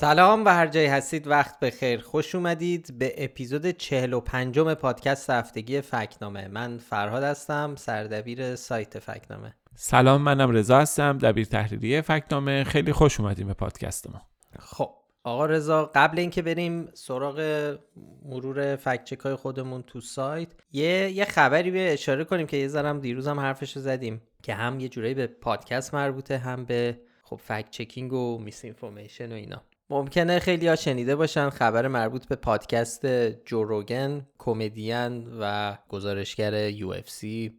سلام و هر جایی هستید وقت بخیر. خوش اومدید به اپیزود 45 پادکست هفتگی فکنامه. من فرهاد هستم سردبیر سایت فکنامه. سلام منم رضا هستم دبیر تحریریه فکنامه. خیلی خوش اومدیم به پادکست ما. خب آقا رضا قبل اینکه بریم سراغ مرور فکچک های خودمون تو سایت یه یه خبری به اشاره کنیم که یه ذرم دیروز هم حرفش رو زدیم که هم یه جورایی به پادکست مربوطه هم به خب فکت چکینگ و میس اینفورمیشن و اینا. ممکنه خیلی ها شنیده باشن خبر مربوط به پادکست جو روگن کمدین و گزارشگر UFC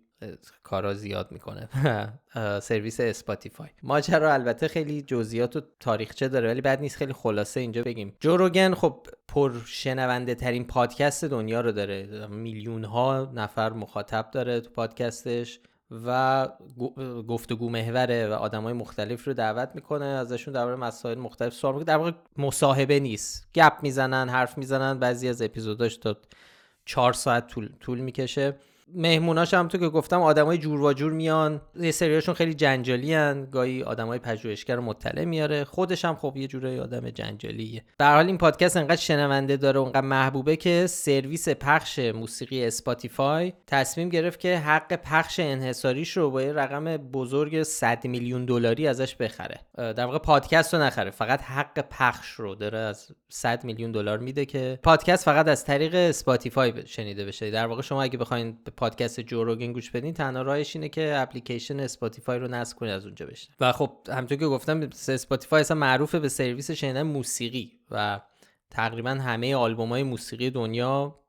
کارا زیاد می‌کنه. سرویس اسپاتیفای. ماجرا البته خیلی جزئیات و تاریخچه داره ولی بد نیست خیلی خلاصه اینجا بگیم. جو روگن خب پر شنونده ترین پادکست دنیا رو داره. میلیون ها نفر مخاطب داره تو پادکستش. و گفتگو محوره و آدم های مختلف رو دعوت می‌کنه ازشون درباره مسائل مختلف سوال می‌کنه. در واقع مصاحبه نیست. گپ می‌زنن حرف می‌زنن. بعضی از اپیزوداش تا چهار ساعت طول, طول می‌کشه. مهموناش هم تو که گفتم آدمای جورواجور میان یه سریاشون خیلی جنجالی هن. گاهی آدمای پژوهشگر مطلع میاره. خودش هم خب یه جوره آدم جنجالیه. در هر حال این پادکست انقدر شنونده داره انقدر محبوبه که سرویس پخش موسیقی اسپاتیفای تصمیم گرفت که حق پخش انحصاریش رو با یه رقم بزرگ 100 میلیون دلاری ازش بخره. در واقع پادکست رو نخره. فقط حق پخش رو داره از 100 میلیون دلار میده که پادکست فقط از طریق اسپاتیفای شنیده بشه. در واقع شما اگه بخواید پادکست جو روگن گوش بدین تنها راهش اینه که اپلیکیشن اسپاتیفای رو نصب کنید از اونجا بشنوید. و خب همونطور که گفتم اسپاتیفای اصلا معروفه به سرویس شنیدن موسیقی و تقریبا همه آلبوم های موسیقی دنیا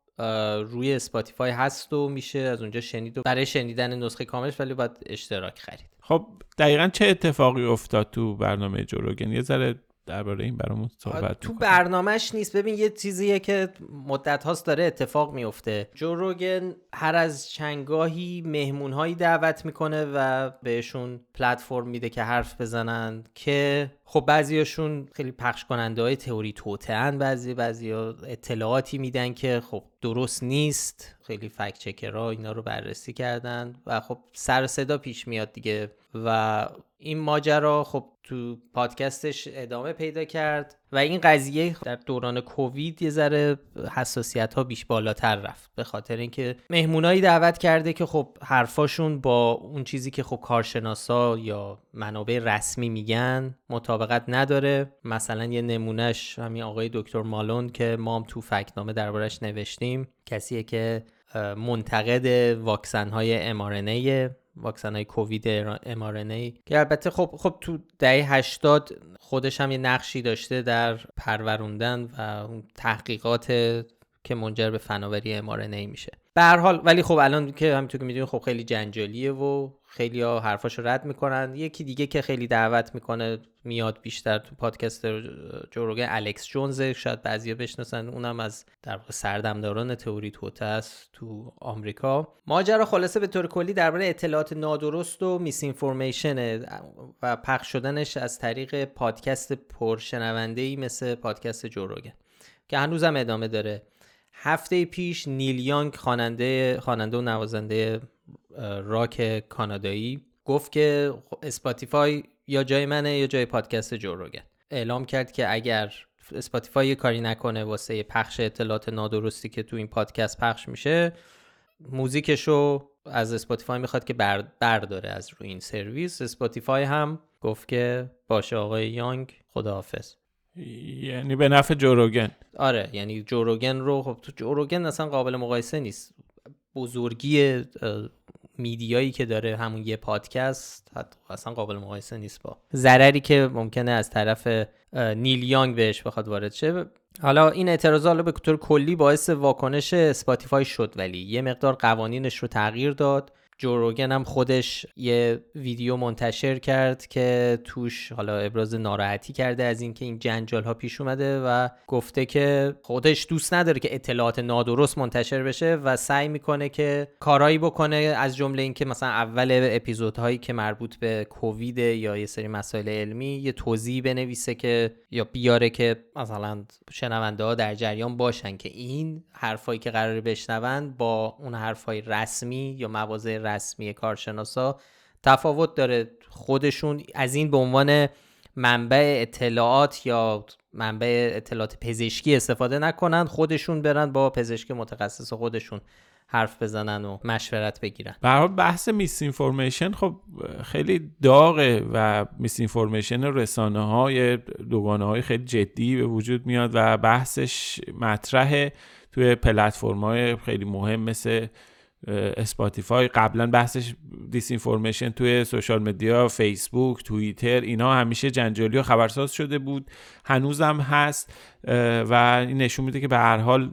روی اسپاتیفای هست و میشه از اونجا شنید و برای شنیدن نسخه کاملش ولی باید اشتراک خرید. خب دقیقا چه اتفاقی افتاد تو برنامه جو روگن یه ذره درباره این برامون صحبت کن تو برنامهش نیست. ببین یه چیزیه که مدت هاست داره اتفاق میفته جو روگن هر از چندگاهی مهمون هایی دعوت می‌کنه و بهشون پلتفرم میده که حرف بزنن که خب بعضیاشون خیلی پخش کننده های تئوری توطئه‌ن بعضی بعضی اطلاعاتی میدن که خب درست نیست. خیلی فکت چکرها اینا رو بررسی کردن و خب سر صدا پیش میاد دیگه. و این ماجرا خب تو پادکستش ادامه پیدا کرد و این قضیه در دوران کووید یه ذره حساسیت ها بیش بالاتر رفت به خاطر اینکه مهمونایی دعوت کرده که خب حرفاشون با اون چیزی که خب کارشناسا یا منابع رسمی میگن مطابقت نداره. مثلا یه نمونهش همین آقای دکتر مالون که ما هم تو فکنامه دربارش نوشتیم کسیه که منتقد واکسن های mRNA واکسن های کووید ای. که البته خب خب تو دهه 80 خودش هم یه نقشی داشته در پروروندن و تحقیقات که منجر به فناوری ای میشه. به هر حال ولی خب الان که همینطور که می‌دونید خب خیلی جنجالیه و خیلی ها حرفاشو رد می‌کنن. یکی دیگه که خیلی دعوت می‌کنه میاد بیشتر تو پادکست جوروگن الکس جونز شاید بعضیا بشناسن. اونم از در واقع سردمداران تئوری توته است تو آمریکا. ماجرا خلاصه به طور کلی درباره اطلاعات نادرست و میس و پخش شدنش از طریق پادکست پرشنونده ای مثل پادکست جو روگن که هنوزم ادامه داره. هفته پیش نیل یانگ خواننده خواننده و نوازنده راک کانادایی گفت که اسپاتیفای یا جای منه یا جای پادکست جو اعلام کرد که اگر اسپاتیفای یه کاری نکنه واسه پخش اطلاعات نادرستی که تو این پادکست پخش میشه موزیکشو از اسپاتیفای می‌خواد که برداره از روی این سرویس. اسپاتیفای هم گفت که باشه آقای یانگ خداحافظ. یعنی به نفع جو روگن آره یعنی جو روگن رو خب تو جو روگن اصلا قابل مقایسه نیست. بزرگی media یی که داره همون یه پادکست اصلا قابل مقایسه نیست با. ضرری که ممکنه از طرف نیل یانگ بهش بخواد وارد شه. حالا این اعتراض به طور کلی باعث واکنش اسپاتیفای شد ولی یه مقدار قوانینش رو تغییر داد. جوروگن هم خودش یه ویدیو منتشر کرد که توش حالا ابراز ناراحتی کرده از اینکه این جنجال ها پیش اومده و گفته که خودش دوست نداره که اطلاعات نادرست منتشر بشه و سعی می‌کنه که کارایی بکنه از جمله اینکه مثلا اول اپیزودهایی که مربوط به کووید یا یه سری مسائل علمی یه توضیح بنویسه که یا بیاره که مثلا شنونده ها در جریان باشن که این حرفایی که قرار بشنون با اون حرفای رسمی یا مواضع رسمی کارشناسا تفاوت داره. خودشون از این به عنوان منبع اطلاعات یا منبع اطلاعات پزشکی استفاده نکنن خودشون برن با پزشک متخصص خودشون حرف بزنن و مشورت بگیرن. به بحث میس اینفورمیشن خب خیلی داغه و میس اینفورمیشن رسانه های دوگانه های خیلی جدی به وجود میاد و بحثش مطرحه توی پلتفرم های خیلی مهم مثل اسپاتیفای قبلا بحثش disinformation توی social media فیسبوک توییتر اینا همیشه جنجالی و خبرساز شده بود. هنوزم هست. و این نشون میده که به هر حال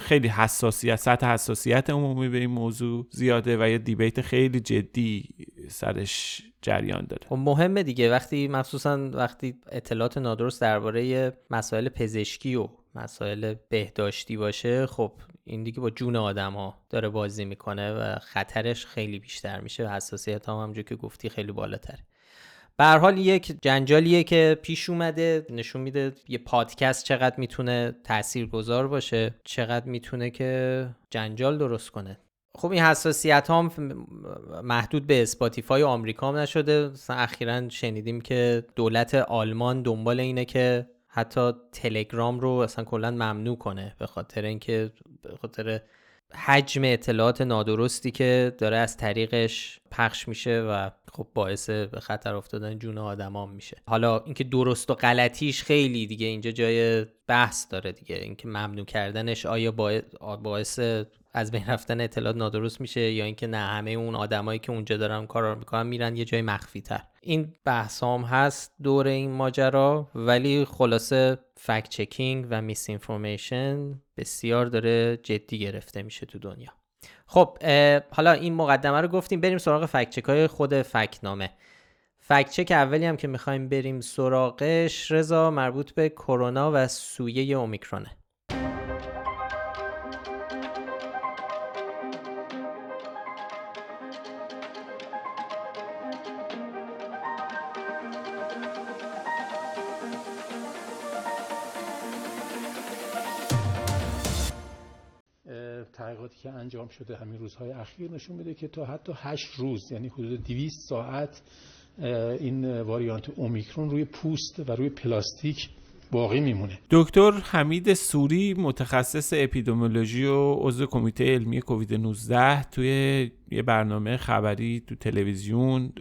خیلی حساسیت سطح حساسیت عمومی به این موضوع زیاده و یه debate خیلی جدی سرش جریان داره. خب مهمه دیگه. وقتی مخصوصا وقتی اطلاعات نادرست درباره مسائل پزشکی و مسائل بهداشتی باشه خب این دیگه با جون آدم ها داره بازی می‌کنه و خطرش خیلی بیشتر میشه و حساسیت هم همونجور که گفتی خیلی بالاتره. به حال یک جنجالیه که پیش اومده نشون میده یه پادکست چقدر می‌تونه تأثیر گذار باشه چقدر می‌تونه که جنجال درست کنه. خب این حساسیت هم محدود به اسپاتیفای آمریکا هم نشده. مثلا اخیرا شنیدیم که دولت آلمان دنبال اینه که حتی تلگرام رو اصلا کلا ممنوع کنه به خاطر اینکه به خاطر حجم اطلاعات نادرستی که داره از طریقش پخش میشه و خب باعث به خطر افتادن جون آدمام میشه. حالا اینکه درست و غلطیش خیلی دیگه اینجا جای بحث داره دیگه. اینکه ممنوع کردنش آیا باعث از بین رفتن اطلاعات نادرست میشه یا اینکه نه همه اون آدمایی که اونجا دارن کار می‌کنن میرن یه جای مخفی تر این بحث هم هست دور این ماجرا ولی خلاصه فکت چکینگ و میس اینفورمیشن بسیار داره جدی گرفته میشه تو دنیا. خب حالا این مقدمه رو گفتیم بریم سراغ فکت های خود فکت نامه فکت چک اولی هم که می‌خوایم بریم سراغش رضا مربوط به کرونا و سویه اومیکرونه. شده همین روزهای اخیر نشون میده که تا حتی 8 روز یعنی حدود 200 ساعت این واریانت اومیکرون روی پوست و روی پلاستیک باقی میمونه. دکتر حمید سوری متخصص اپیدمیولوژی و عضو کمیته علمی کووید 19 توی یه برنامه خبری تو تلویزیون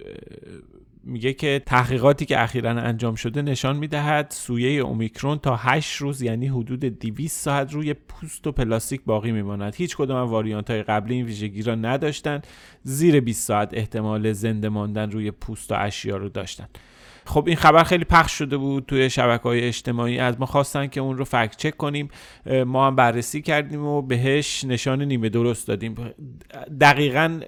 میگه که تحقیقاتی که اخیرا انجام شده نشان می‌دهد سویه اومیکرون تا 8 روز یعنی حدود 200 ساعت روی پوست و پلاستیک باقی میماند. هیچ کدوم از واریانت های قبلی این ویژگی را نداشتند. زیر 20 ساعت احتمال زنده ماندن روی پوست و اشیا رو داشتند. خب این خبر خیلی پخش شده بود توی شبکه های اجتماعی. از ما خواستن که اون رو فکت چک کنیم. ما هم بررسی کردیم و بهش نشان نیمه درست دادیم. دقیقا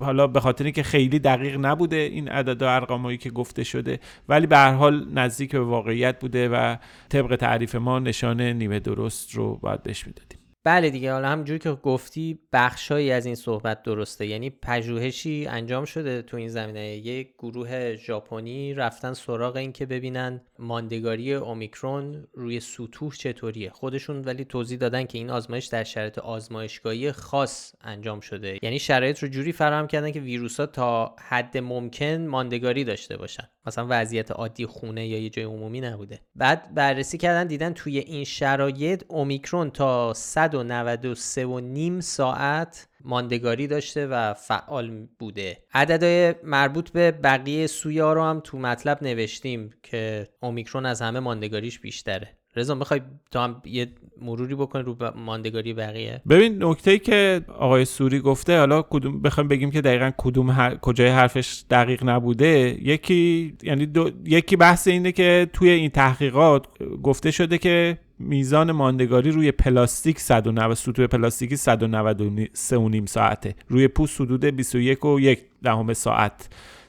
حالا به خاطر اینکه خیلی دقیق نبوده این عدد و ارقامایی که گفته شده ولی به هر حال نزدیک به واقعیت بوده و طبق تعریف ما نشان نیمه درست رو باید بهش می‌دادیم. بله دیگه حالا همونجوری که گفتی بخشهایی از این صحبت درسته. یعنی پژوهشی انجام شده تو این زمینه. یک گروه ژاپنی رفتن سراغ این که ببینن ماندگاری اومیکرون روی سطوح چطوریه. خودشون ولی توضیح دادن که این آزمایش در شرایط آزمایشگاهی خاص انجام شده. یعنی شرایط رو جوری فراهم کردن که ویروس تا حد ممکن ماندگاری داشته باشن. مثلا وضعیت عادی خونه یا یه جای عمومی نبوده. بعد بررسی کردن دیدن توی این شرایط اومیکرون تا 193 و نیم ساعت ماندگاری داشته و فعال بوده. عددهای مربوط به بقیه سویا رو هم تو مطلب نوشتیم که اومیکرون از همه ماندگاریش بیشتره. رضا می‌خوای تو هم یه مروری بکنی رو ماندگاری بقیه؟ ببین نکته ای که آقای سوری گفته حالا کدوم بخوایم بگیم که دقیقا کدوم کجای حرفش دقیق نبوده. یکی یعنی دو... یکی بحث اینه که توی این تحقیقات گفته شده که میزان ماندگاری روی پلاستیک 190 سطوح پلاستیکی 193 و نیم ساعته. روی پوست حدود 21 و یک دهم ساعت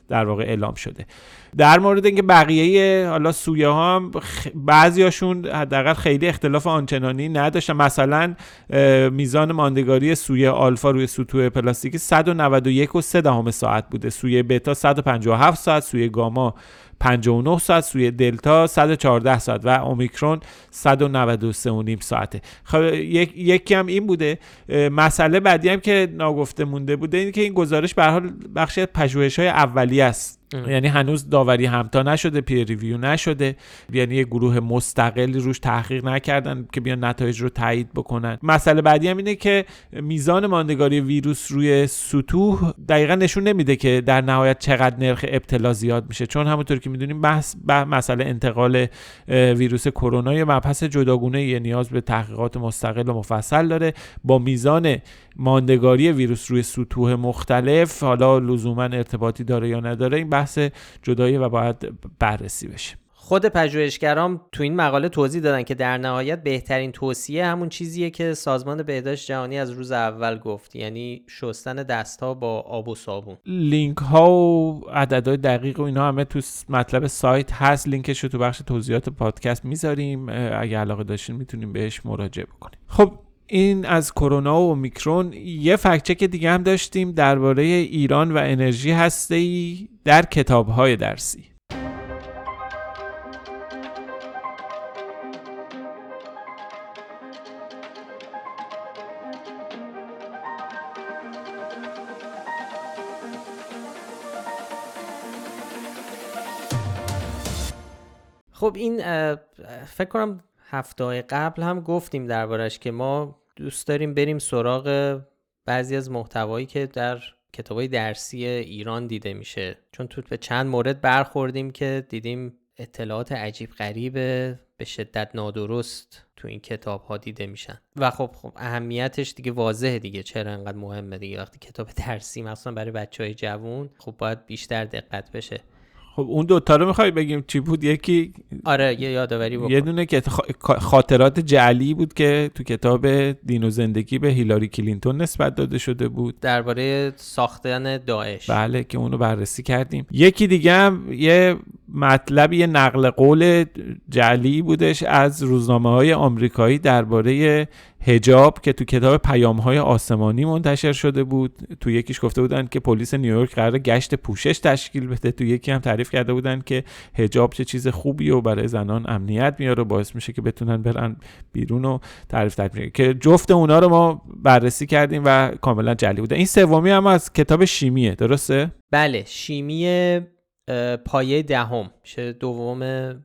در واقع اعلام شده. در مورد اینکه بقیه حالا سویه ها هم بعضیاشون حداقل خیلی اختلاف آنچنانی نداشتن. مثلا میزان ماندگاری سویه آلفا روی سطوح پلاستیکی 191 و 3 دهم ساعت بوده. سویه بتا 157 ساعت سویه گاما 59 ساعت سوی دلتا 114 ساعت و اومیکرون 193 و نیم ساعته. خب یک یکی هم این بوده. مسئله بعدی هم که ناگفته مونده بوده این که این گزارش به حال بخشی از پژوهش های اولیه است. یعنی هنوز داوری همتا نشده پیر ریویو نشده. یعنی یه گروه مستقلی روش تحقیق نکردن که بیان نتایج رو تایید بکنن. مسئله بعدی هم اینه که میزان ماندگاری ویروس روی سطوح دقیقا نشون نمیده که در نهایت چقدر نرخ ابتلا زیاد میشه. چون همونطور که می‌دونیم بحث مسئله انتقال ویروس کرونا یه مبحث جداگونه یه نیاز به تحقیقات مستقل و مفصل داره. با میزان ماندگاری ویروس روی سطوح مختلف حالا لزوما ارتباطی داره یا نداره این بحث جدایی و باید بررسی بشه. خود پژوهشگران تو این مقاله توضیح دادن که در نهایت بهترین توصیه همون چیزیه که سازمان بهداشت جهانی از روز اول گفت یعنی شستن دستها با آب و صابون. لینک ها و عددهای دقیق و اینا همه تو مطلب سایت هست لینکش رو تو بخش توضیحات پادکست می‌ذاریم. اگه علاقه داشتین می‌تونیم بهش مراجعه بکنیم. خب این از کرونا و اومیکرون یه فکچک دیگه هم داشتیم درباره ایران و انرژی هسته در کتابهای درسی. خب این فکر کنم هفته قبل هم گفتیم دربارش که ما دوست داریم بریم سراغ بعضی از محتوایی که در کتابای درسی ایران دیده میشه. چون تو به چند مورد برخوردیم که دیدیم اطلاعات عجیب غریب به شدت نادرست تو این کتاب ها دیده میشن. و خب خب اهمیتش دیگه واضحه دیگه. چرا انقدر مهمه دیگه؟ وقتی کتاب درسی مثلا برای بچه های جوون خب باید بیشتر دقت بشه. خب اون دوتا رو می‌خوای بگیم چی بود؟ یکی آره یه یادآوری بکن. یه دونه که خاطرات جعلی بود که تو کتاب دین و زندگی به هیلاری کلینتون نسبت داده شده بود. درباره ساختن داعش. بله که اونو بررسی کردیم. یکی دیگه هم یه مطلب یه نقل قول جعلی بودش از روزنامه های آمریکایی درباره هجاب که تو کتاب پیام های آسمانی منتشر شده بود. تو یکیش گفته بودن که پلیس نیویورک قرار گشت پوشش تشکیل بده. تو یکی هم تعریف کرده بودن که هجاب چه چیز خوبی و برای زنان امنیت میاره. و باعث میشه که بتونن برن بیرون و تعریف تعریف که جفت اونا رو ما بررسی کردیم و کاملا جلی بوده. این سومی هم از کتاب شیمیه. درسته؟ بله شیمی پایه دهم میشه دوم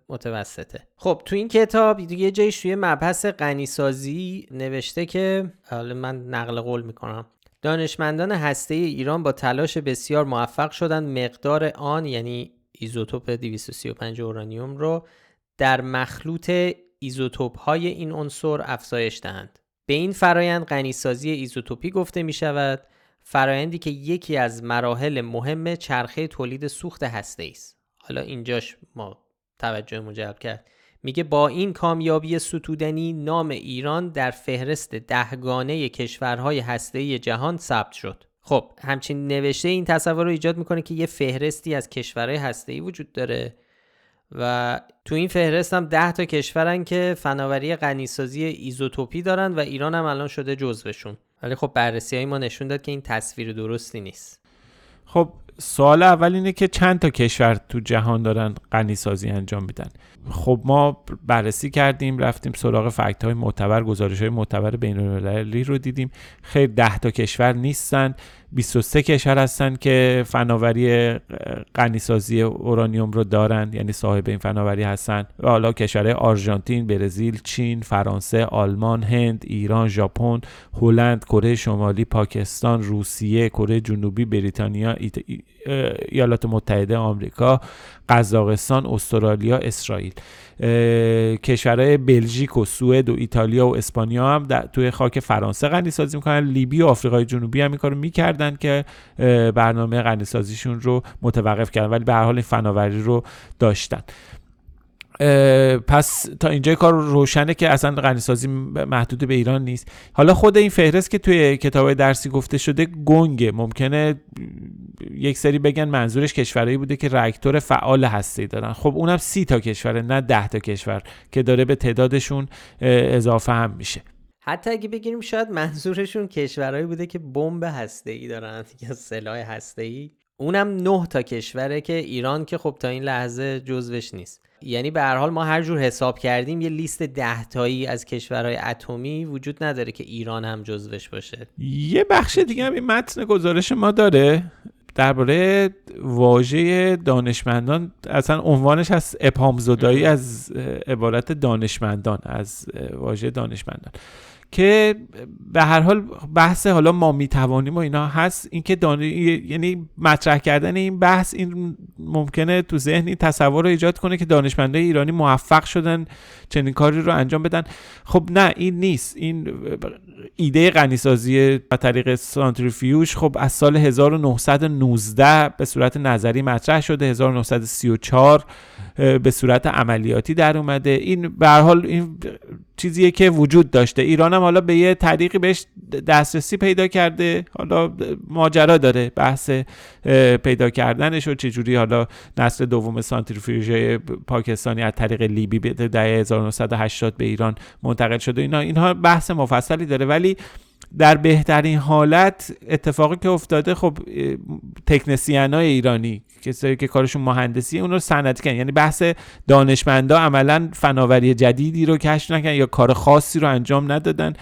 متوسطه. خب تو این کتاب یه جایش توی مبحث غنیسازی نوشته که حالا من نقل قول می‌کنم. دانشمندان هسته ایران با تلاش بسیار موفق شدند مقدار آن یعنی ایزوتوپ 235 اورانیوم رو در مخلوط ایزوتوپ های این عنصر افزایش دهند. به این فرایند غنی‌سازی ایزوتوپی گفته می شود فرایندی که یکی از مراحل مهم چرخه تولید سوخت هسته است حالا اینجاش ما توجهم جلب کرد. میگه با این کامیابی ستودنی نام ایران در فهرست دهگانه کشورهای هسته‌ای جهان ثبت شد. خب همچین نوشته این تصور رو ایجاد می‌کنه که یه فهرستی از کشورهای هسته‌ای وجود داره و تو این فهرست هم ده تا کشورن که فناوری غنیسازی ایزوتوپی دارن و ایران هم الان شده جزوشون. ولی خب بررسی های ما نشون داد که این تصویر درستی نیست. خب سوال اول اینه که چند تا کشور تو جهان دارن غنی سازی انجام میدن؟ خب ما بررسی کردیم رفتیم سراغ فکت های معتبر گزارش های معتبر بین المللی رو دیدیم. خیلی ده تا کشور نیستن 23 کشور هستن که فناوری غنیسازی اورانیوم رو دارن یعنی صاحب این فناوری هستن. و حالا کشورهای آرژانتین، برزیل، چین، فرانسه، آلمان، هند، ایران، ژاپن، هلند، کره شمالی، پاکستان، روسیه، کره جنوبی، بریتانیا، ایالات متحده آمریکا، قزاقستان، استرالیا، اسرائیل. کشورهای بلژیک و سوئد و ایتالیا و اسپانیا هم توی خاک فرانسه غنی سازی می‌کنن. لیبی و آفریقای جنوبی هم این کارو می‌کردن که برنامه غنی سازیشون رو متوقف کردن ولی به هر حال این فناوری رو داشتن. پس تا اینجا کار روشنه که اصلا غنیسازی محدود به ایران نیست. حالا خود این فهرست که توی کتاب درسی گفته شده گنگه. ممکنه یک سری بگن منظورش کشورهایی بوده که رکتور فعال هستی دارن. خب اونم سی تا کشوره نه ده تا کشور که داره به تعدادشون اضافه هم میشه. حتی اگه بگیریم شاید منظورشون کشورهایی بوده که بمب هسته ای دارن یا سلاح هسته ای اونم نه تا کشوره که ایران که خب تا این لحظه جزوش نیست. یعنی به هر حال ما هر جور حساب کردیم یه لیست ده تایی از کشورهای اتمی وجود نداره که ایران هم جزوش باشه. یه بخش دیگه هم این متن گزارش ما داره. درباره واژه دانشمندان اصلا عنوانش هست ابهام زدایی از عبارت دانشمندان از واژه دانشمندان. که به هر حال بحث حالا ما می‌توانیم و اینا هست اینکه دان... یعنی مطرح کردن این بحث این ممکنه تو ذهنی تصور رو ایجاد کنه که دانشمندای ایرانی موفق شدن چنین کاری رو انجام بدن. خب نه این نیست. این ایده غنیسازی به طریق سانتریفیوژ خب از سال 1919 به صورت نظری مطرح شده. 1934 به صورت عملیاتی در اومده. این به حال این چیزیه که وجود داشته. ایران هم حالا به یه طریقی بهش دسترسی پیدا کرده. حالا ماجرا داره بحث پیدا کردنش و چجوری حالا نسل دوم سانتریفیوژ پاکستانی از طریق لیبی به دهه 1980 به ایران منتقل شده. اینا اینها بحث مفصلی داره. ولی در بهترین حالت اتفاقی که افتاده خب تکنسیان های ایرانی کسایی که کارشون مهندسی اون رو صنعتی کردن. یعنی بحث دانشمندا عملا فناوری جدیدی رو کشف نکردن یا کار خاصی رو انجام ندادن.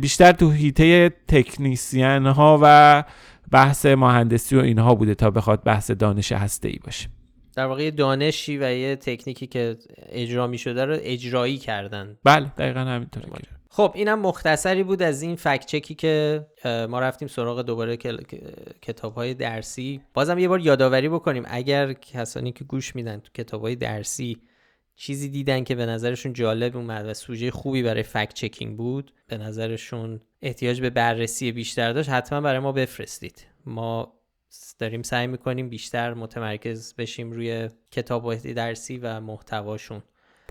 بیشتر تو هیته تکنیسیان ها و بحث مهندسی و اینها بوده تا بخواد بحث دانش هسته ای باشه. در واقع دانشی و یه تکنیکی که اجرا می شده رو اجرایی کردن. بله دقیقا همینطوره خب اینم مختصری بود از این فکت چکی که ما رفتیم سراغ دوباره کتاب های درسی. بازم یه بار یادآوری بکنیم اگر کسانی که گوش میدن تو کتاب های درسی چیزی دیدن که به نظرشون جالب اومد و سوژه خوبی برای فکت چکینگ بود به نظرشون احتیاج به بررسی بیشتر داشت حتما برای ما بفرستید. ما داریم سعی می‌کنیم بیشتر متمرکز بشیم روی کتاب درسی و محتواشون.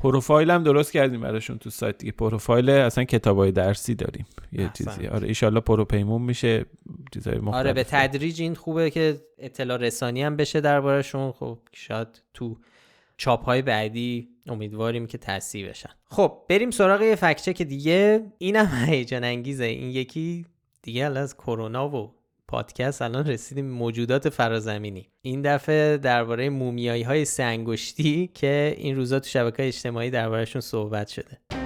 پروفایل هم درست کردیم براشون تو سایت دیگه. پروفایل اصلا کتابای درسی داریم. یه چیزی. آره ایشالله پروپیمون میشه. چیزای مختلف. آره به تدریج این خوبه که اطلاع رسانی هم بشه دربارشون خب شاید تو چاپ های بعدی امیدواریم که تصحیح بشن. خب بریم سراغ یه فکچه که دیگه. اینم هیجان انگیزه این یکی دیگه از کرونا و پادکست الان رسیدیم موجودات فرازمینی. این دفعه درباره مومیایی های سنگشتی که این روزا تو شبکه اجتماعی دربارهشون صحبت شده.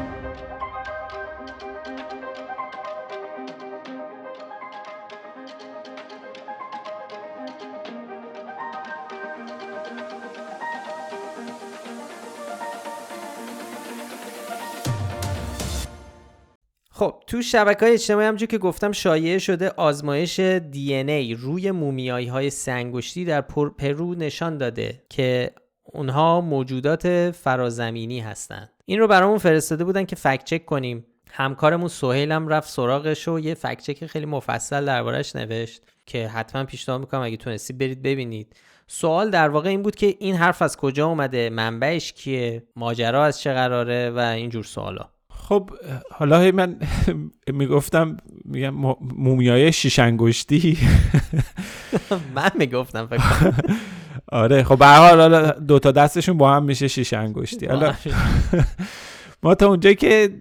خب تو شبکه های اجتماعی همجور که گفتم شایع شده آزمایش دی ای روی مومیایی های سنگشتی در پرو نشان داده که اونها موجودات فرازمینی هستند. این رو برامون فرستاده بودن که فکت چک کنیم. همکارمون سهیل هم رفت سراغش و یه فکت چک خیلی مفصل دربارش نوشت که حتما پیشنهاد می‌کنم اگه تونستی برید ببینید. سوال در واقع این بود که این حرف از کجا اومده؟ منبعش کیه؟ ماجرا از چه قراره؟ و اینجور سوالا. خب حالا من می‌گفتم میگم مومیای شیش انگشتی. من می‌گفتم فکر آره خب به حال دو تا دستشون با هم میشه شیش انگشتی. حالا ما تا اونجا که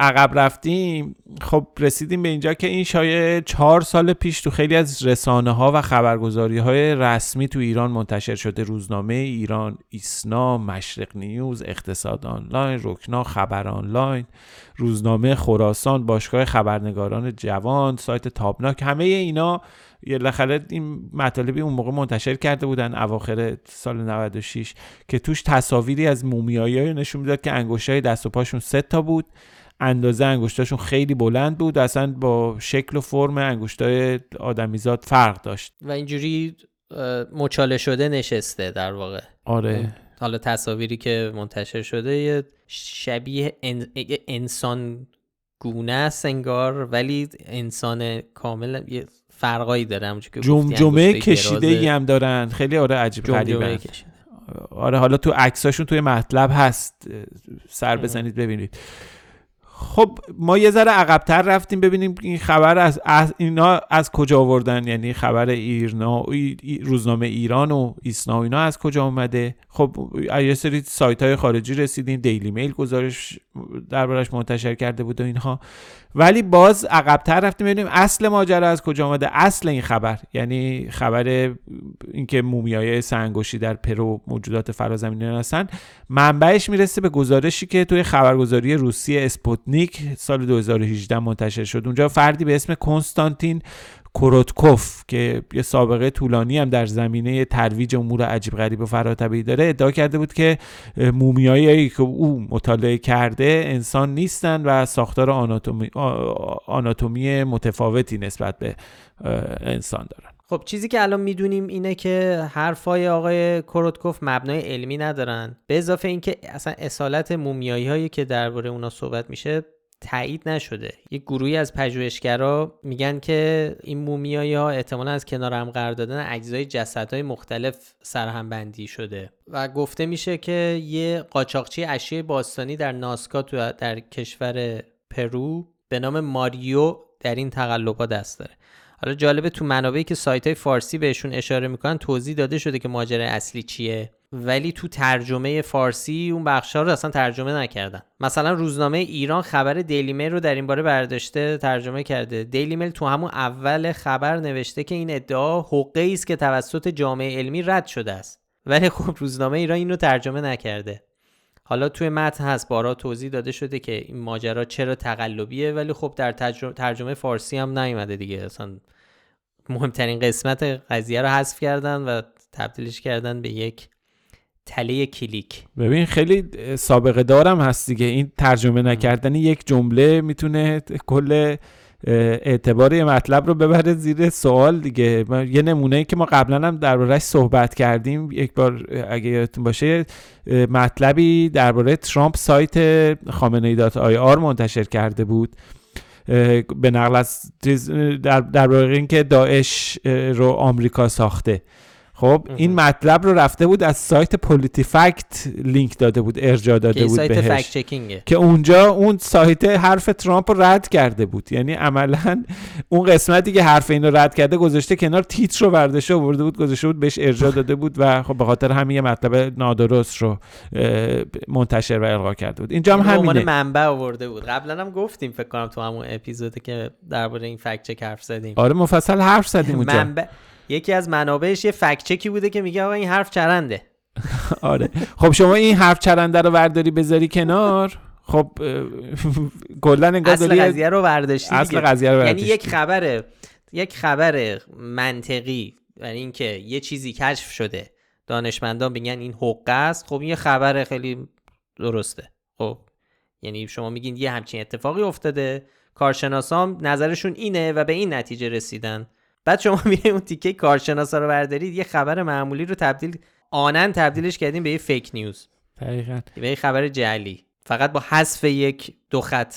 عقب رفتیم خب رسیدیم به اینجا که این شایع چهار سال پیش تو خیلی از رسانه ها و خبرگزاری های رسمی تو ایران منتشر شده. روزنامه ایران ایسنا مشرق نیوز اقتصاد آنلاین رکنا خبر آنلاین روزنامه خراسان باشگاه خبرنگاران جوان سایت تابناک همه اینا یه لخره این مطالبی اون موقع منتشر کرده بودن اواخر سال 96 که توش تصاویری از مومیایی نشون می‌داد که انگشتای دست و پاشون سه تا بود اندازه انگشتاشون خیلی بلند بود اصلا با شکل و فرم انگشتای آدمیزاد فرق داشت. و اینجوری مچاله شده نشسته در واقع. آره. حالا تصاویری که منتشر شده یه شبیه انسان گونه است انگار ولی انسان کامل یه فرقایی داره که جمجمه کشیده ای هم دارن. خیلی آره عجیب غریبه آره حالا تو عکساشون توی مطلب هست. سر بزنید ببینید. خب ما یه ذره عقبتر رفتیم ببینیم این خبر از, از اینا از کجا آوردن. یعنی خبر ایرنا روزنامه ایران و ایسنا و اینا از کجا اومده؟ خب یه سری سایت های خارجی رسیدیم دیلی میل گزارش دربارش منتشر کرده بود و اینها. ولی باز عقبتر رفتیم ببینیم اصل ماجرا از کجا آمده. اصل این خبر. یعنی خبر اینکه مومیای سه‌انگشتی در پرو موجودات فرازمینی هستن منبعش می‌رسه به گزارشی که توی خبرگزاری روسیه اسپوتنیک سال 2018 منتشر شد. اونجا فردی به اسم کنستانتین کروتکوف که یه سابقه طولانی هم در زمینه ترویج امور عجیب غریب و فراتبی داره ادعا کرده بود که مومیایی که او مطالعه کرده انسان نیستن و ساختار آناتومی, آناتومی متفاوتی نسبت به انسان دارن. خب چیزی که الان می‌دونیم اینه که حرفای آقای کروتکوف مبنای علمی ندارن. به اضافه اینکه اصلا اصالت مومیایی هایی که درباره اونا صحبت میشه تایید نشده. یک گروهی از پژوهشگرا میگن که این مومیایی ها احتمالا از کنار هم قرار دادن اجزای جسدهای مختلف سرهم بندی شده. و گفته میشه که یه قاچاقچی اشیاء باستانی در ناسکا تو در کشور پرو به نام ماریو در این تقلبات دست داره. حالا جالبه تو منابعی که سایت های فارسی بهشون اشاره می‌کنن توضیح داده شده که ماجرای اصلی چیه. ولی تو ترجمه فارسی اون بخشا رو اصلا ترجمه نکردن. مثلا روزنامه ایران خبر دیلی میل رو در این باره برداشته ترجمه کرده. دیلی میل تو همون اول خبر نوشته که این ادعا حقه است که توسط جامعه علمی رد شده است. ولی خب روزنامه ایران اینو ترجمه نکرده. حالا توی متن هست بارا توضیح داده شده که این ماجرا چرا تقلبیه ولی خب در ترجمه فارسی هم نیومده دیگه. اصلا مهمترین قسمت قضیه رو حذف کردن و تبدیلش کردن به یک تله کلیک. ببین خیلی سابقه دارم هست دیگه. این ترجمه نکردن یک جمله می‌تونه کل اعتبار یه مطلب رو ببره زیر سوال دیگه. یه نمونه ای که ما قبلا هم دربارهش صحبت کردیم یک بار اگه یادتون باشه مطلبی درباره ترامپ سایت خامنه ای dot IR منتشر کرده بود. به نقل از در درباره اینکه داعش رو آمریکا ساخته. خب این مطلب رو رفته بود از سایت PolitiFact لینک داده بود ارجاع داده بود سایت بهش. checking ه. که اونجا اون سایت حرف ترامپ رو رد کرده بود. یعنی عملا اون قسمتی که حرف این رو رد کرده گذاشته کنار تیتر رو برداشته آورده بود گذاشته بود بهش ارجاع داده بود و خب به خاطر همین یه مطلب نادرست رو منتشر و القا کرده بود. اینجا هم همینه. منبع آورده بود. قبلا هم گفتیم فکر کنم تو همون اپیزودی که درباره این فکت چک حرف زدیم. آره مفصل حرف زدیم اونجا. منبع یکی از منابعش یه فکت چکی بوده که میگه آقا این حرف چرنده. آره. خب شما این حرف چرنده رو ورداری بذاری کنار. خب کلا انگار اصل قضیه رو برداشتی اصل قضیه رو یعنی یک خبر یک خبر منطقی یعنی اینکه یه چیزی کشف شده. دانشمندان میگن این حقه است. خب این یه خبر خیلی درسته. خب یعنی شما میگین یه همچین اتفاقی افتاده. کارشناسان نظرشون اینه و به این نتیجه رسیدن. بعد شما میرید اون تیکه کارشناسا رو بردارید یه خبر معمولی رو تبدیل آنن تبدیلش کردیم به یه فیک نیوز دقیقا. به یه خبر جعلی. فقط با حذف یک دو خط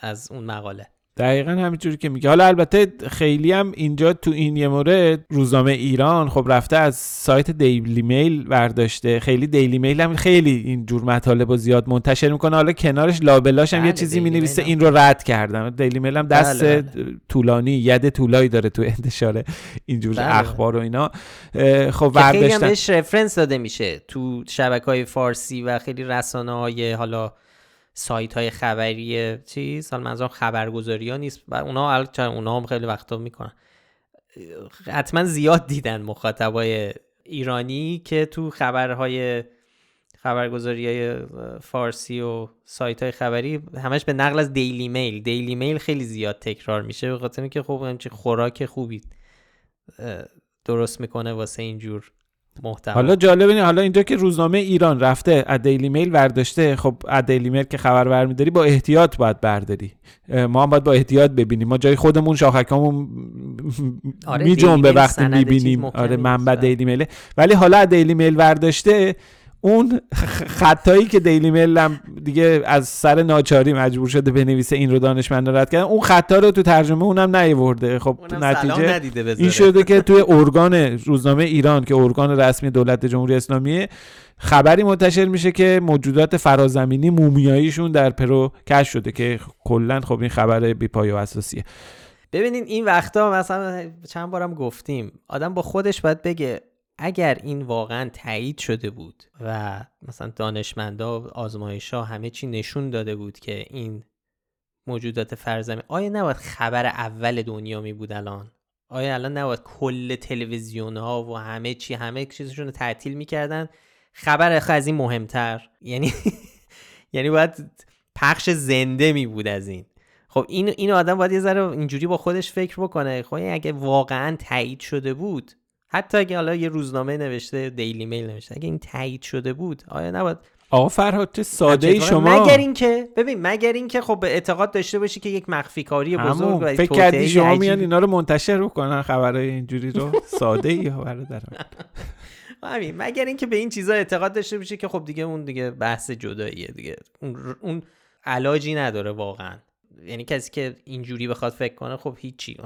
از اون مقاله. دقیقا همینجوری که میگه. حالا البته خیلی هم اینجا تو این یه مورد روزنامه ایران خب رفته از سایت دیلی میل برداشته. خیلی دیلی میل هم خیلی این جور مطالب زیاد منتشر می‌کنه. حالا کنارش لابلاش هم یه بله، چیزی می‌نویسه. این رو رد کردم. دیلی میل هم دست بله بله. طولانی ید طولایی داره تو انتشار اینجور بله. اخبار و اینا. خب برداشتن خیلی بهش رفرنس داده میشه تو شبکه های فارسی و خیلی رسانه های حالا سایت های خبری چیز حالا منظورم خبرگزاری ها نیست. و اونا اونا هم خیلی وقتا می‌کنن. حتما زیاد دیدن مخاطبای ایرانی که تو خبرهای خبرگزاری های فارسی و سایت های خبری همش به نقل از دیلی میل دیلی میل خیلی زیاد تکرار میشه به خاطر اینکه خب همچین خوراک خوبی درست می‌کنه واسه اینجور محتوا حالا جالبه حالا اینجا که روزنامه ایران رفته از دیلی میل برداشته خب از دیلی میل که خبر برمیداری با احتیاط باید برداری. ما هم باید با احتیاط ببینیم. ما جای خودمون شاخکامون آره میجنبه وقتی می‌بینیم. آره منبع دیلی میله ولی حالا از دیلی میل برداشته اون خطایی که دیلی میل دیگه از سر ناچاری مجبور شده بنویسه این رو دانشمند رد کردن اون خطا رو تو ترجمه اونم نیورده. خب نتیجه این شده که توی ارگان روزنامه ایران که ارگان رسمی دولت جمهوری اسلامیه خبری منتشر میشه که موجودات فرازمینی مومیاییشون در پرو کش شده که کلا خب این خبر بیپای و اساسیه. ببینید این وقتا مثلا چند بارم گفتیم آدم با خودش باید بگه اگر این واقعا تایید شده بود و مثلا دانشمندا آزمایش ها همه چی نشون داده بود که این موجودات فرزمین آیا نباید خبر اول دنیا می بود الان؟ آیا الان نباید کل تلویزیون ها و همه چی همه چیزشون رو تعطیل می‌کردن؟ خبر از این مهمتر. یعنی یعنی باید پخش زنده می بود از این. خب این این آدم باید یه ذره اینجوری با خودش فکر بکنه. خب اگه واقعا تایید شده بود حتی اگه حالا یه روزنامه نوشته دیلی میل نوشته اگه این تایید شده بود آیا نباید آقا فرهاد چه ساده ای شما؟ مگر اینکه ببین مگر اینکه خب به اعتقاد داشته باشی که یک مخفی کاری بزرگ و فکر کردی شما میان اینا رو منتشر بکنن خبرای اینجوری رو؟ ساده ای برادرم. همین مگر اینکه به این چیزا اعتقاد داشته باشی که خب دیگه اون دیگه بحث جداییه دیگه. اون اون علاجی نداره واقعا. یعنی کسی که اینجوری بخواد فکر کنه خب هیچی.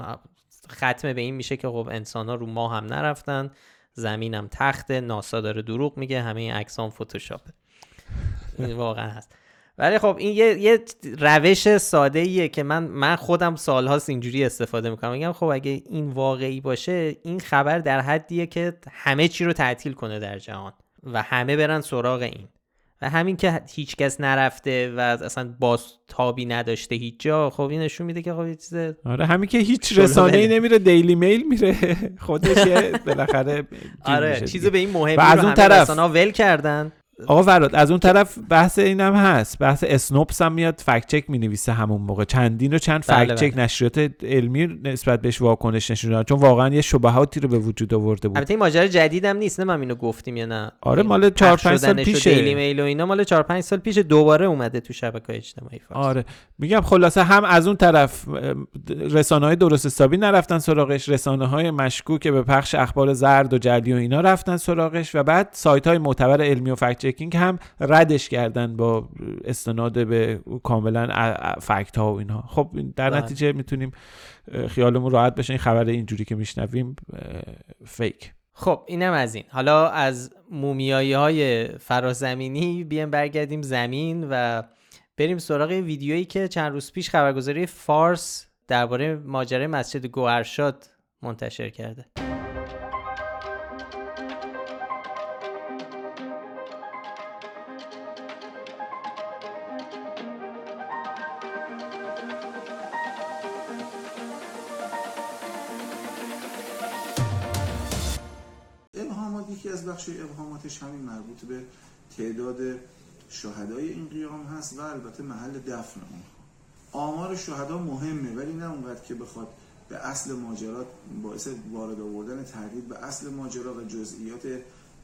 ختمه به این میشه که خب انسان ها رو ما هم نرفتن زمینم تخته ناسا داره دروغ میگه همه این عکسام فتوشاپه. این واقعا هست. ولی خب این یه, یه روش ساده ایه که من من خودم سالهاست اینجوری استفاده می‌کنم. میگم خب اگه این واقعی باشه این خبر در حدیه که همه چی رو تعطیل کنه در جهان و همه برن سراغ این. و همین که هیچ کس نرفته و اصلا باز تابی نداشته هیچ جا خب این نشون میده که خب یه چیز آره همین که هیچ رسانه ای نمیره دیلی میل میره خودش بالاخره آره چیزی به این مهمی و از اون طرف ول کردن. آقا وراد از اون طرف بحث اینم هست. بحث اسنوپس هم میاد فکت چک می نویسه همون موقع. چندین و چند فکت بله چک بله. نشریات علمی نسبت بهش واکنش نشون دادن. چون واقعا یه شبهاتی رو به وجود آورده بود. البته این ماجرا جدیدم نیست. نه ما اینو گفتیم یا نه. آره مال 4 5 سال پیشه. دیلی میل و اینا مال 4 5 سال پیش دوباره اومده تو شبکه‌های اجتماعی فارس آره. میگم خلاصه هم از اون طرف رسانه‌های درست حسابی نرفتن سراغش. رسانه‌های مشکوک به پخش اخبار زرد و جعلی و اینا رفتن سراغش. و بعد سایت‌های معتبر علمی و فکت چکینگ هم ردش کردن با استناد به کاملا فکت ها و اینها. خب در بله. نتیجه می‌تونیم خیالمون راحت بشه. این خبر اینجوری که میشنویم فیک خب اینم از این. حالا از مومیایی های فرازمینی بیایم برگردیم زمین و بریم سراغ ویدیویی که چند روز پیش خبرگزاری فارس درباره ماجرای مسجد گوهرشاد منتشر کرده. بخش ابهاماتش همین مربوط به تعداد شهدای این قیام هست و البته محل دفن اون. آمار شهدا مهمه ولی نه اونقدر که بخواد به اصل ماجرا باعث وارد آوردن تردید به اصل ماجرا و جزئیات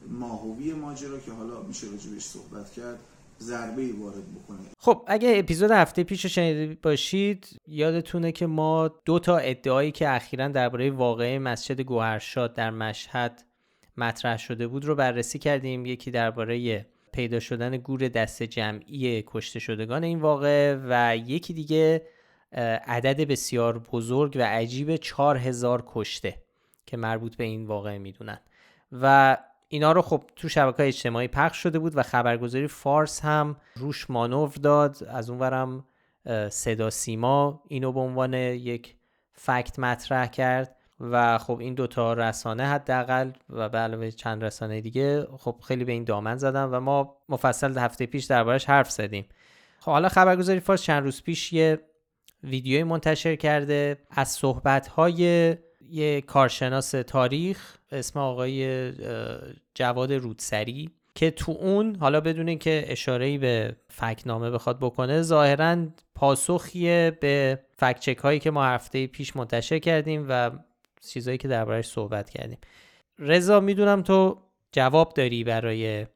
ماهوی ماجرا که حالا میشه راجبش صحبت کرد ضربه وارد بکنه. خب اگه اپیزود هفته پیش شنیده باشید یادتونه که ما دو تا ادعایی که اخیرا درباره واقعه مسجد گوهرشاد در مشهد مطرح شده بود رو بررسی کردیم. یکی درباره پیدا شدن گور دست جمعی کشته شدگان این واقعه و یکی دیگه عدد بسیار بزرگ و عجیب 4000 کشته که مربوط به این واقعه می‌دونن. و اینا رو خب تو شبکه اجتماعی پخش شده بود و خبرگزاری فارس هم روش مانور داد. از اونورم صدا سیما اینو به عنوان یک فکت مطرح کرد. و خب این دوتا رسانه حداقل و به علاوه چند رسانه دیگه خب خیلی به این دامن زدن و ما مفصل هفته پیش دربارش حرف زدیم. خب حالا خبرگزاری فارس چند روز پیش یه ویدیوی منتشر کرده از صحبت‌های یه کارشناس تاریخ اسم آقای جواد رودسری که تو اون حالا بدون که اشاره به فکنامه بخواد بکنه ظاهرا پاسخیه به فکچک هایی که ما هفته پیش منتشر کردیم و چیزایی که دربارش صحبت کردیم. رضا می‌دونم تو جواب داری برای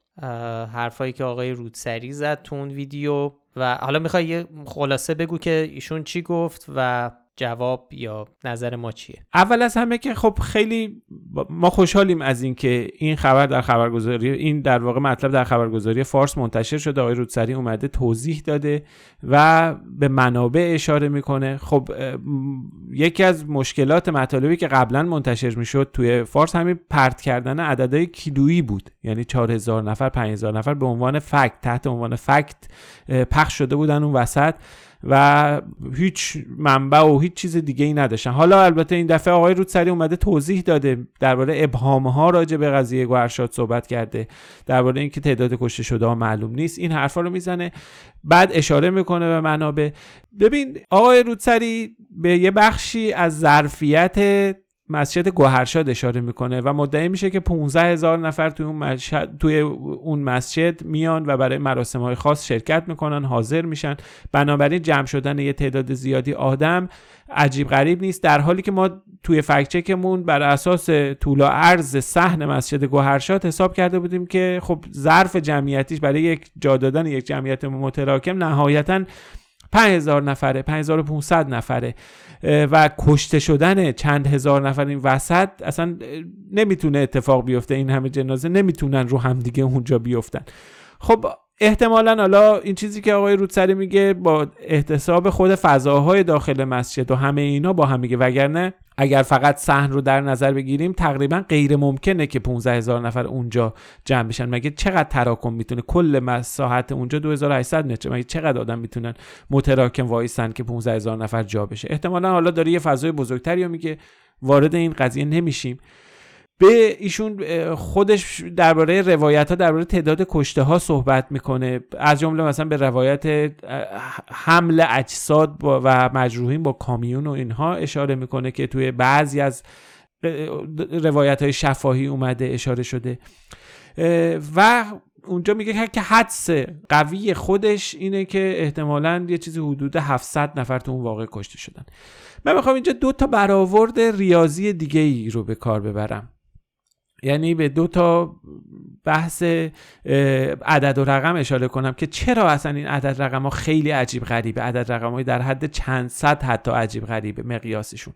حرفایی که آقای رودسری زد تو اون ویدیو و حالا می‌خوای یه خلاصه بگو که ایشون چی گفت و جواب یا نظر ما چیه؟ اول از همه که خب خیلی ما خوشحالیم از اینکه این خبر در خبرگزاری این در واقع مطلب در خبرگزاری فارس منتشر شده. آقای رودسری اومده توضیح داده و به منابع اشاره می‌کنه. خب یکی از مشکلات مطالبی که قبلا منتشر می‌شد توی فارس همین پرت کردن عددهای کیلویی بود. یعنی 4000 نفر 5000 نفر به عنوان فکت تحت عنوان فکت پخش شده بودن اون وسط. و هیچ منبع و هیچ چیز دیگه ای نداشتن. حالا البته این دفعه آقای رودسری اومده توضیح داده درباره ابهام ها راجع به قضیه گوهرشاد صحبت کرده درباره اینکه تعداد کشته شده ها معلوم نیست. این حرفا رو می‌زنه بعد اشاره می‌کنه به منابع. ببین آقای رودسری به یه بخشی از ظرفیت مسجد گوهرشاد اشاره می‌کنه و مدعی میشه که 15 هزار نفر توی اون, مسجد، توی اون مسجد میان و برای مراسم های خاص شرکت می‌کنن حاضر میشن. بنابراین جمع شدن یه تعداد زیادی آدم عجیب غریب نیست در حالی که ما توی فکچکمون بر اساس طول و عرض صحن مسجد گوهرشاد حساب کرده بودیم که خب ظرف جمعیتیش برای یک جا دادن یک جمعیت متراکم نهایتا 5000 نفره 5500 نفره و کشته شدن چند هزار نفر این وسط اصلا نمی‌تونه اتفاق بیفته این همه جنازه نمی‌تونن رو همدیگه اونجا بیفتن. خب احتمالا حالا این چیزی که آقای رودسری میگه با احتساب خود فضاهای داخل مسجد و همه اینا با هم میگه وگرنه اگر فقط صحن رو در نظر بگیریم تقریبا غیر ممکنه که 15 هزار نفر اونجا جمع بشن. مگه چقدر تراکم می‌تونه؟ کل مساحت اونجا 2800 متر. مگه چقدر آدم می‌تونن متراکم وایسن که 15 هزار نفر جا بشه؟ احتمالا حالا داره یه فضای بزرگتری رو میگه. وارد این قضیه نمیشیم. به ایشون خودش درباره روایت ها درباره تعداد کشته ها صحبت می‌کنه. از جمله مثلا به روایت حمل اجساد و مجروحین با کامیون و اینها اشاره می‌کنه که توی بعضی از روایت های شفاهی اومده اشاره شده. و اونجا میگه که حدس قوی خودش اینه که احتمالا یه چیزی حدود 700 نفر تو اون واقع کشته شدن. من می‌خوام اینجا دو تا برآورد ریاضی دیگه ای رو به کار ببرم. یعنی به دو تا بحث عدد و رقم اشاره کنم که چرا اصلا این عدد رقم ها خیلی عجیب غریبه. عدد رقم های در حد چند صد حتی عجیب غریبه مقیاسشون.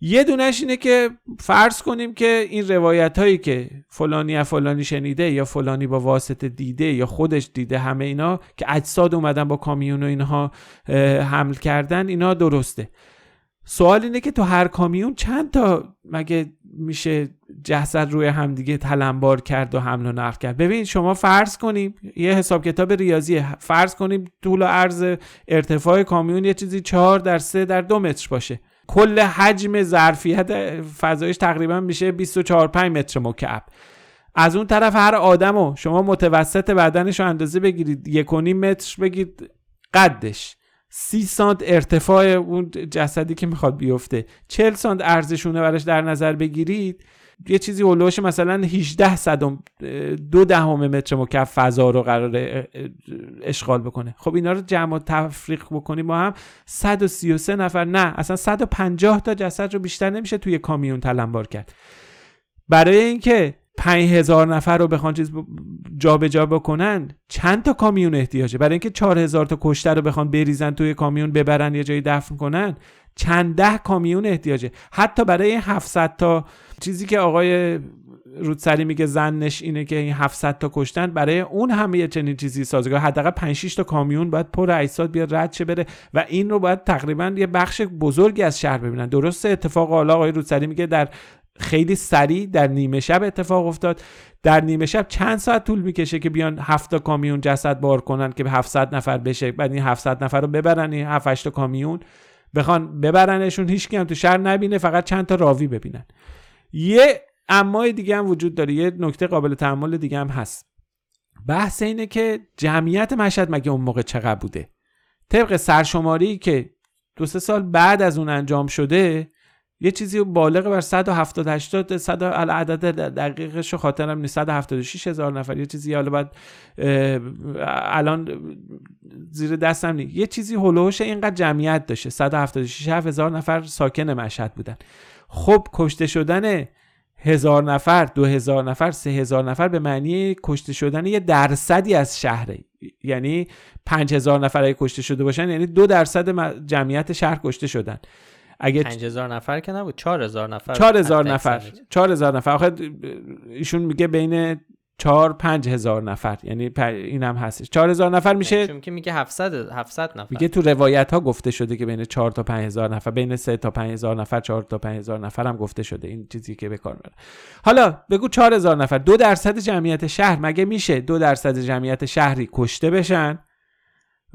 یه دونش اینه که فرض کنیم که این روایت هایی که فلانی از فلانی شنیده یا فلانی با واسطه دیده یا خودش دیده همه اینا که اجساد اومدن با کامیون و اینها حمل کردن اینا درسته. سوال اینه که تو هر کامیون چند تا مگه میشه جسد روی همدیگه تلمبار کرد و حمل و نقل کرد. ببین شما فرض کنیم یه حساب کتاب ریاضی فرض کنیم طول و عرض ارتفاع کامیون یه چیزی چهار در سه در دو متر باشه. کل حجم ظرفیت فضایش تقریبا میشه 24 5 متر مکعب. از اون طرف هر آدمو شما متوسط بدنش رو اندازه بگیرید. یک متر بگید قدش. سی سانت ارتفاع اون جسدی که می‌خواد بیفته. 40 سانت ارزشونه براش در نظر بگیرید. یه چیزی هلوش مثلا 18 صدم دو دهم متر مکعب فضا رو قرار اشغال بکنه. خب اینا رو جمع و تفریق بکنیم با هم. 133 نفر نه اصلا 150 تا جسد رو بیشتر نمیشه توی کامیون تلمبار کرد. برای اینکه پنج هزار نفر رو بخوان چیز جابجا جا بکنن چند تا کامیون احتیاجه؟ برای اینکه چهار هزار تا کشته رو بخوان بریزن توی کامیون ببرن یه جایی دفن کنن چند ده کامیون احتیاجه؟ حتی برای 700 تا چیزی که آقای رودسری میگه زنش اینه که این 700 تا کشتن برای اون همه یه چنین چیزی سازگار حداقل 5 6 تا کامیون باید پر اجساد بیاد رد شه بره و این رو باید تقریبا یه بخش بزرگی از شهر ببینن. درسته اتفاق حالا آقای رودسری میگه در خیلی سریع در نیمه شب اتفاق افتاد. در نیمه شب چند ساعت طول می‌کشه که بیان هفت کامیون جسد بار کنن که به 700 نفر بشه؟ بعد این 700 نفر رو ببرن این 7 8 کامیون بخوان ببرنشون هیچ هم تو شهر نبینه فقط چند تا راوی ببینن. یه اما دیگه هم وجود داره یه نکته قابل تحمل دیگه هم هست. بحث اینه که جمعیت مشهد مگه اون موقع چقدر بوده؟ طبق سرشماری که دو سه سال بعد از اون انجام شده یه چیزی بالغ بر 170 80 100 عدد دقیقش رو خاطرم نیست. 176 هزار نفر. یه چیزی حالا بعد الان زیر دستم نیست. یه چیزی هلوش اینقدر جمعیت داشته. 176 هزار نفر ساکن مشهد بودن. خب کشته شدن هزار نفر دو هزار نفر سه هزار نفر به معنی کشته شدن یه درصدی از شهره. یعنی پنج هزار نفر کشته شده باشن یعنی دو درصد جمعیت شهر کشته شدن. اگه 5000 نفر که نبود 4000 نفر 4000 نفر. 4000 نفر. آخه ایشون میگه بین 4 5000 نفر. یعنی اینم هستش. 4000 نفر میشه چون که میگه 700 700 نفر. میگه تو روایت ها گفته شده که بین 4 تا 5000 نفر بین 3 تا 5000 نفر 4 تا 5000 نفر هم گفته شده. این چیزی که به کار میره حالا بگو 4000 نفر. دو درصد جمعیت شهر. مگه میشه دو درصد جمعیت شهری کشته بشن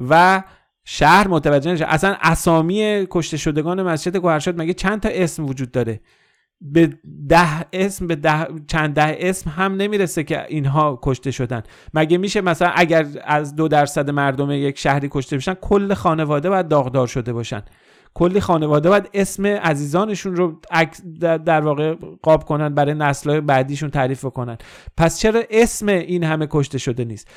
و شهر متوجه نشه. اصلا اسامی کشته شدگان مسجد گوهرشاد مگه چند تا اسم وجود داره؟ به ده اسم به ده چند ده اسم هم نمی‌رسه که اینها کشته شدن. مگه میشه مثلا اگر از دو درصد مردم یک شهری کشته بشن کل خانواده باید داغدار شده باشن؟ کلی خانواده باید اسم عزیزانشون رو در واقع قاب کنن برای نسلهای بعدیشون تعریف کنن پس چرا اسم این همه کشته شده نیست؟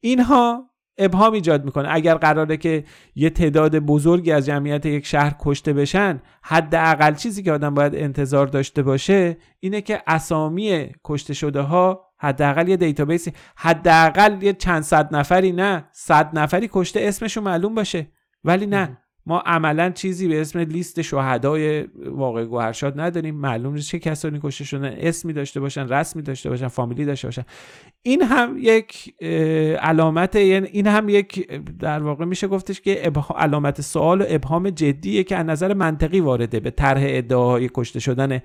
اینها ابهام ایجاد می‌کنه. اگر قراره که یه تعداد بزرگی از جمعیت یک شهر کشته بشن حداقل چیزی که آدم باید انتظار داشته باشه اینه که اسامی کشته شده ها حداقل یه دیتابیسی حداقل یه چند صد نفری نه صد نفری کشته اسمشون معلوم باشه. ولی نه. ما عملا چیزی به اسم لیست شهدای واقع گوهرشاد نداریم. معلوم نیست چه کسانی کشته شدن اسمی داشته باشن رسمی داشته باشن فامیلی داشته باشن. این هم یک علامت یعنی این هم یک در واقع میشه گفتش که علامت سوال و ابهام جدیه که از نظر منطقی وارده به طرح ادعاهای کشته شدن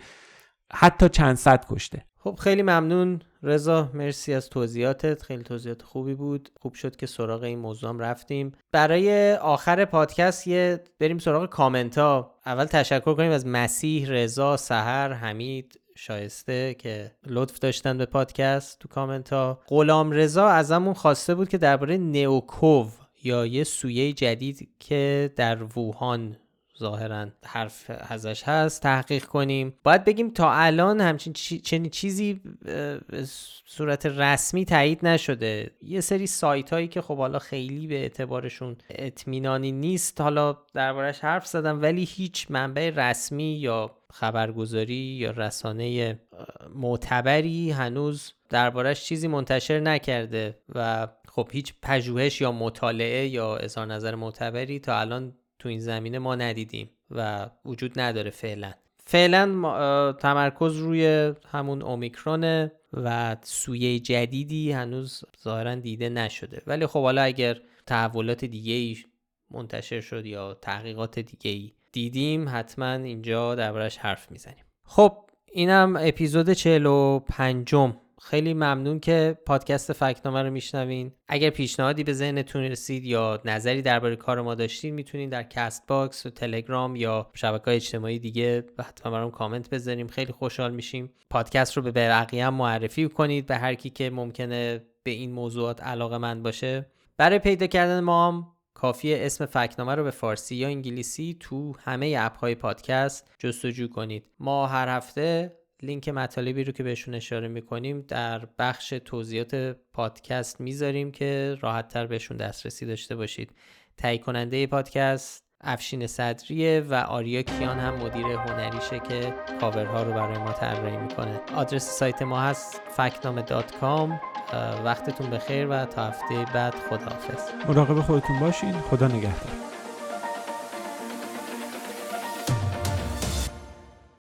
حتی چند صد کشته. خب خیلی ممنون. رضا مرسی از توضیحاتت. خیلی توضیحات خوبی بود. خوب شد که سراغ این موضوع هم رفتیم. برای آخر پادکست یه بریم سراغ کامنت ها اول تشکر کنیم از مسیح رضا سهر حمید شایسته که لطف داشتن به پادکست تو کامنت ها غلام رضا ازمون خواسته بود که درباره نیوکوو یا یه سویه جدید که در ووهان ظاهرا حرف ازش هست تحقیق کنیم. باید بگیم تا الان همچین چنین چیزی صورت رسمی تایید نشده. یه سری سایت هایی که خب حالا خیلی به اعتبارشون اطمینانی نیست حالا دربارش حرف زدم ولی هیچ منبع رسمی یا خبرگزاری یا رسانه معتبری هنوز دربارش چیزی منتشر نکرده و خب هیچ پژوهش یا مطالعه یا اظهار نظر معتبری تا الان تو این زمینه ما ندیدیم و وجود نداره فعلا. فعلا تمرکز روی همون اومیکرونه و سویه جدیدی هنوز ظاهرا دیده نشده. ولی خب حالا اگر تحولات دیگه ای منتشر شد یا تحقیقات دیگه ای دیدیم حتما اینجا دربارش حرف می‌زنیم. خب اینم اپیزود 45 خیلی ممنون که پادکست فکنامه رو میشنوین. اگر پیشنهادی به ذهنتون رسید یا نظری درباره کار ما داشتین می‌تونین در Castbox و تلگرام یا شبکه اجتماعی دیگه حتما برام کامنت بذارین خیلی خوشحال میشیم. پادکست رو به بقیه هم معرفی کنید. به هر کی که ممکنه به این موضوعات علاقه‌مند باشه. برای پیدا کردن ما هم کافیه اسم فکنامه رو به فارسی یا انگلیسی تو همه اپ های پادکست جستجو کنید. ما هر هفته لینک مطالبی رو که بهشون اشاره می‌کنیم در بخش توضیحات پادکست می‌ذاریم که راحت تر بهشون دسترسی داشته باشید. تهیه کننده پادکست افشین صدریه و آریا کیان هم مدیر هنریشه که کاورها رو برای ما طراحی می‌کنه. آدرس سایت ما هست فکنامه وقتتون بخیر و تا هفته بعد خداحافظ. مراقب خودتون باشین خدا نگهدار.